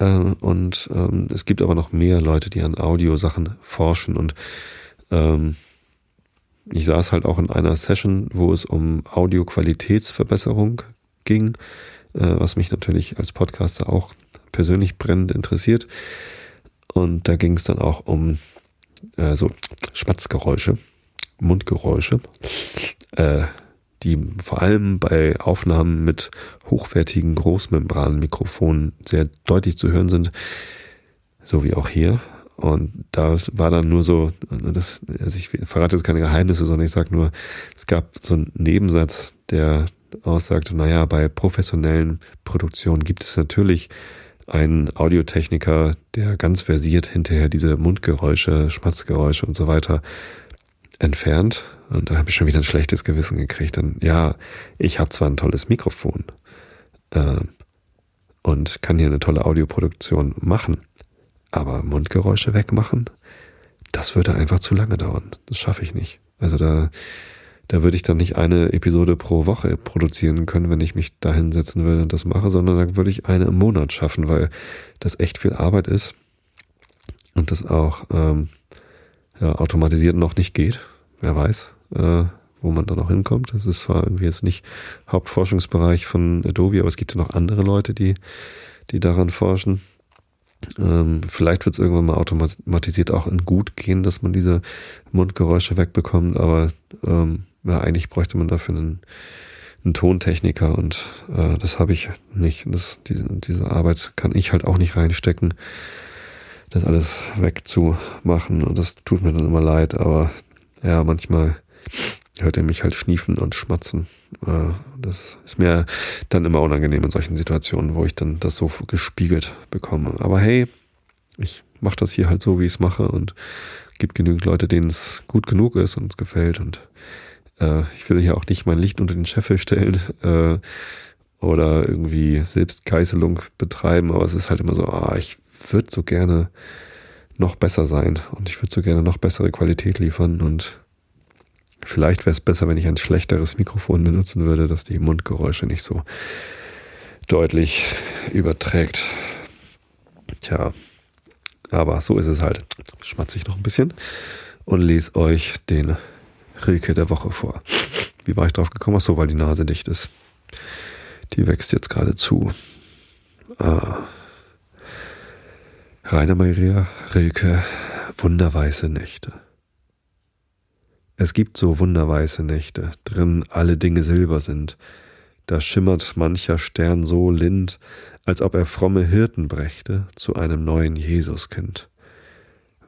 Äh, und ähm, es gibt aber noch mehr Leute, die an Audiosachen forschen. Und ähm, ich saß halt auch in einer Session, wo es um Audioqualitätsverbesserung ging, äh, was mich natürlich als Podcaster auch persönlich brennend interessiert. Und da ging es dann auch um äh, so Schmatzgeräusche, Mundgeräusche, äh, die vor allem bei Aufnahmen mit hochwertigen Großmembranmikrofonen sehr deutlich zu hören sind, so wie auch hier. Und da war dann nur so, das, also ich verrate jetzt keine Geheimnisse, sondern ich sage nur, es gab so einen Nebensatz, der aussagte, naja, bei professionellen Produktionen gibt es natürlich ein Audiotechniker, der ganz versiert hinterher diese Mundgeräusche, Schmatzgeräusche und so weiter entfernt. Und da habe ich schon wieder ein schlechtes Gewissen gekriegt. Und ja, ich habe zwar ein tolles Mikrofon äh, und kann hier eine tolle Audioproduktion machen, aber Mundgeräusche wegmachen, das würde einfach zu lange dauern. Das schaffe ich nicht. Also da da würde ich dann nicht eine Episode pro Woche produzieren können, wenn ich mich da hinsetzen würde und das mache, sondern da würde ich eine im Monat schaffen, weil das echt viel Arbeit ist und das auch ähm, ja, automatisiert noch nicht geht. Wer weiß, äh, wo man da noch hinkommt. Das ist zwar irgendwie jetzt nicht Hauptforschungsbereich von Adobe, aber es gibt ja noch andere Leute, die, die daran forschen. Ähm, vielleicht wird es irgendwann mal automatisiert auch in gut gehen, dass man diese Mundgeräusche wegbekommt, aber ähm, ja, eigentlich bräuchte man dafür einen, einen Tontechniker und äh, das habe ich nicht. Das, diese, diese Arbeit kann ich halt auch nicht reinstecken, das alles wegzumachen und das tut mir dann immer leid, aber ja, manchmal hört er mich halt schniefen und schmatzen. Äh, das ist mir dann immer unangenehm in solchen Situationen, wo ich dann das so gespiegelt bekomme. Aber hey, ich mache das hier halt so, wie ich es mache und gibt genügend Leute, denen es gut genug ist und es gefällt und äh, ich will hier auch nicht mein Licht unter den Scheffel stellen äh, oder irgendwie Selbstgeißelung betreiben, aber es ist halt immer so, ah, ich würde so gerne noch besser sein und ich würde so gerne noch bessere Qualität liefern und vielleicht wäre es besser, wenn ich ein schlechteres Mikrofon benutzen würde, das die Mundgeräusche nicht so deutlich überträgt. Tja, Aber so ist es halt. Schmatze ich noch ein bisschen und lese euch den Rilke der Woche vor. Wie war ich drauf gekommen? Ach so, weil die Nase dicht ist. Die wächst jetzt gerade zu. Ah. Rainer Maria Rilke, wunderweiße Nächte. Es gibt so wunderweiße Nächte, drin alle Dinge silber sind. Da schimmert mancher Stern so lind, als ob er fromme Hirten brächte zu einem neuen Jesuskind.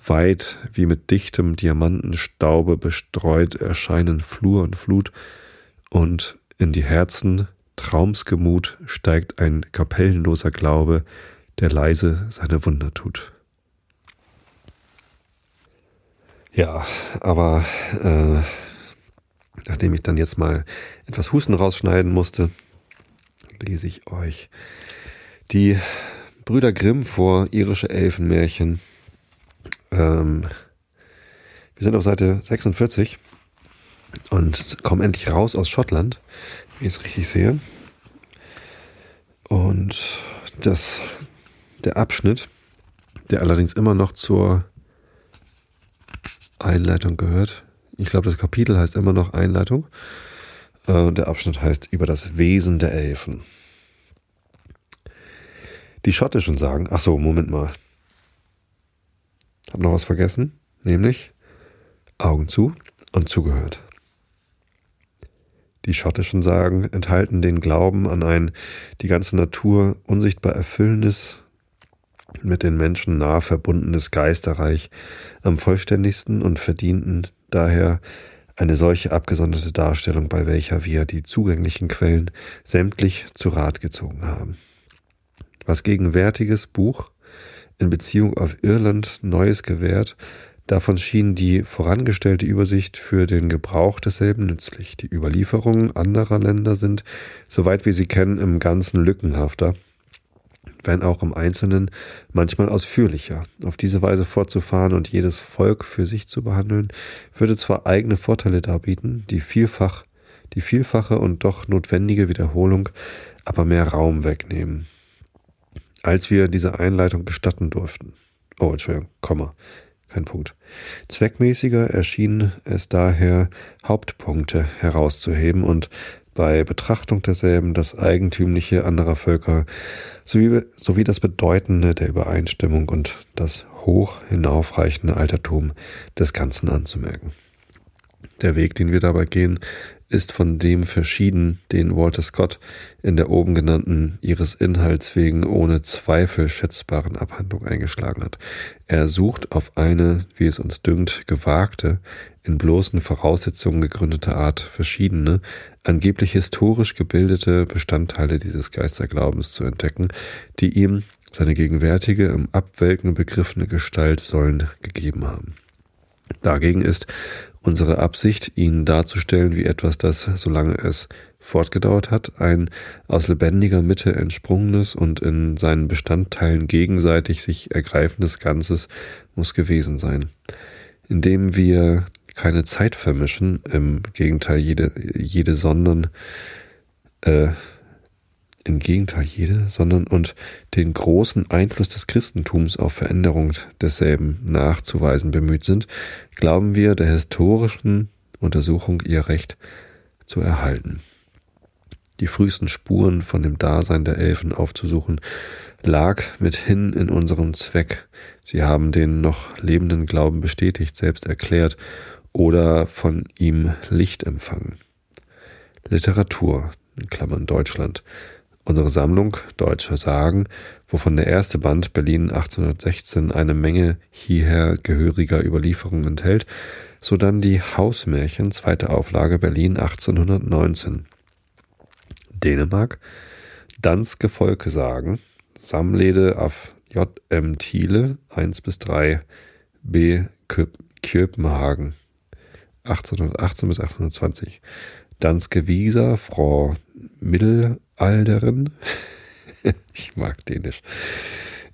Weit wie mit dichtem Diamantenstaube bestreut erscheinen Flur und Flut, und in die Herzen Traumsgemut steigt ein kapellenloser Glaube, der leise seine Wunder tut. Ja, aber äh, nachdem ich dann jetzt mal etwas Husten rausschneiden musste, lese ich euch die Brüder Grimm vor, irische Elfenmärchen. Ähm, wir sind auf Seite 46 und kommen endlich raus aus Schottland, wie ich es richtig sehe. Und das, der Abschnitt, der allerdings immer noch zur Einleitung gehört. Ich glaube, das Kapitel heißt immer noch Einleitung. Äh, und der Abschnitt heißt über das Wesen der Elfen. Die Schottischen sagen, ach so, Moment mal. Hab noch was vergessen, nämlich Augen zu und zugehört. Die Schottischen sagen, enthalten den Glauben an ein die ganze Natur unsichtbar erfüllendes, mit den Menschen nah verbundenes Geisterreich, am vollständigsten und verdienten daher eine solche abgesonderte Darstellung, bei welcher wir die zugänglichen Quellen sämtlich zu Rat gezogen haben was gegenwärtiges Buch in Beziehung auf Irland Neues gewährt, davon schien die vorangestellte Übersicht für den Gebrauch desselben nützlich. Die Überlieferungen anderer Länder sind, soweit wir sie kennen, im Ganzen lückenhafter, wenn auch im Einzelnen manchmal ausführlicher. Auf diese Weise fortzufahren und jedes Volk für sich zu behandeln, würde zwar eigene Vorteile darbieten, die vielfach, die vielfache und doch notwendige Wiederholung aber mehr Raum wegnehmen als wir diese Einleitung gestatten durften. Oh, Entschuldigung, Komma, kein Punkt. Zweckmäßiger erschien es daher, Hauptpunkte herauszuheben und bei Betrachtung derselben das Eigentümliche anderer Völker sowie, sowie das Bedeutende der Übereinstimmung und das hoch hinaufreichende Altertum des Ganzen anzumerken. Der Weg, den wir dabei gehen, ist von dem verschieden, den Walter Scott in der oben genannten ihres Inhalts wegen ohne Zweifel schätzbaren Abhandlung eingeschlagen hat. Er sucht auf eine, wie es uns dünkt, gewagte, in bloßen Voraussetzungen gegründete Art verschiedene, angeblich historisch gebildete Bestandteile dieses Geisterglaubens zu entdecken, die ihm seine gegenwärtige, im Abwelken begriffene Gestalt sollen gegeben haben. Dagegen ist unsere Absicht, ihn darzustellen wie etwas, das, solange es fortgedauert hat, ein aus lebendiger Mitte entsprungenes und in seinen Bestandteilen gegenseitig sich ergreifendes Ganzes muss gewesen sein. Indem wir keine Zeit vermischen, im Gegenteil jede, jede sondern äh, im Gegenteil jede, sondern und den großen Einfluss des Christentums auf Veränderung desselben nachzuweisen bemüht sind, glauben wir der historischen Untersuchung ihr Recht zu erhalten. Die frühesten Spuren von dem Dasein der Elfen aufzusuchen, lag mithin in unserem Zweck. Sie haben den noch lebenden Glauben bestätigt, selbst erklärt oder von ihm Licht empfangen. Literatur, in Klammern Deutschland, Unsere Sammlung Deutsche Sagen, wovon der erste Band Berlin 1816 eine Menge hierher gehöriger Überlieferungen enthält, sodann die Hausmärchen zweite Auflage Berlin 1819. Dänemark Danske Volkesagen Sammlede auf J.M. Thiele 1 bis 3 B. Köpenhagen 1818 bis 1820 Danske Visa Frau Mittel Alderen. ich mag Dänisch.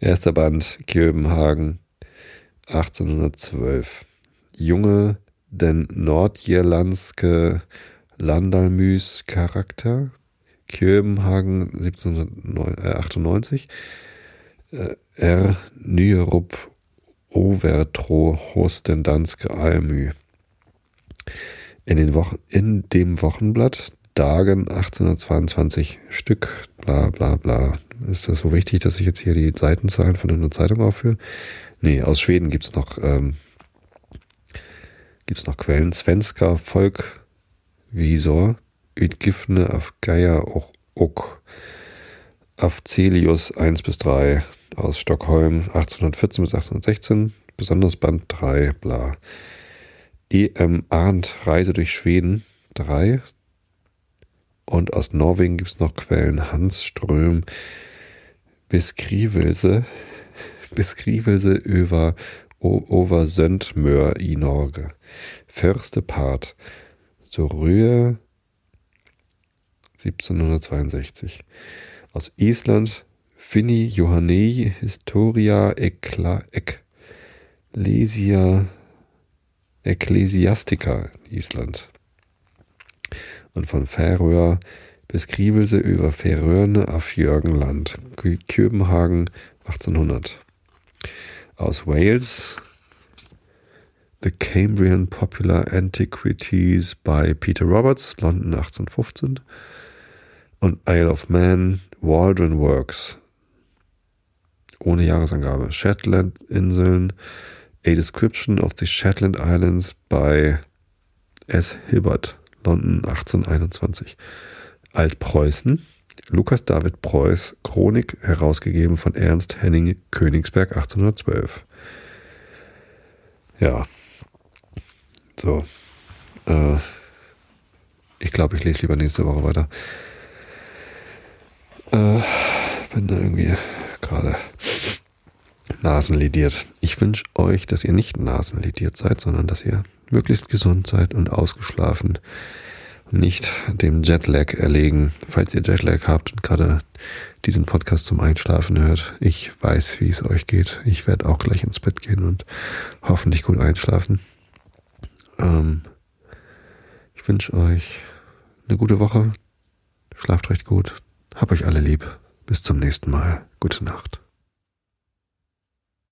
Erster Band, Kjöbenhagen, 1812. Junge, den nordjyllandske Landalmys Charakter, Kjöbenhagen 1798. Äh, R. Nyerup Overtro Hosten Danske Almü. In, den Wochen, in dem Wochenblatt Dagen 1822 Stück, bla bla bla. Ist das so wichtig, dass ich jetzt hier die Seitenzahlen von einer Zeitung aufführe? Nee, aus Schweden gibt es noch, ähm, noch Quellen. Svenska Folkvisor, Utgifne auf Geier och, ok. Afzelius 1 bis 3 aus Stockholm 1814 bis 1816, besonders Band 3, bla. E.M. Arndt Reise durch Schweden 3. Und aus Norwegen gibt es noch Quellen Hans Ström Beskrivelse, Beskrivelse über over Söndmör i Norge. Förste Part. So Rühe 1762. Aus Island Finni Johannei Historia Eccla Ecclesia Ecclesiastica Island. Und von Färöer Beskrivelse über Färöerne auf Jürgenland, Köbenhagen 1800. Aus Wales The Cambrian Popular Antiquities by Peter Roberts, London 1815. Und Isle of Man, Waldron Works, ohne Jahresangabe. Shetland-Inseln, A Description of the Shetland Islands by S. Hibbert, London 1821. Altpreußen, Lukas David Preuß, Chronik, herausgegeben von Ernst Henning Königsberg 1812. Ja. So. Äh, ich glaube, ich lese lieber nächste Woche weiter. Äh, bin da irgendwie gerade nasenlidiert. Ich wünsche euch, dass ihr nicht nasenlidiert seid, sondern dass ihr möglichst gesund seid und ausgeschlafen. Nicht dem Jetlag erlegen, falls ihr Jetlag habt und gerade diesen Podcast zum Einschlafen hört. Ich weiß, wie es euch geht. Ich werde auch gleich ins Bett gehen und hoffentlich gut einschlafen. Ähm, ich wünsche euch eine gute Woche. Schlaft recht gut. Hab euch alle lieb. Bis zum nächsten Mal. Gute Nacht.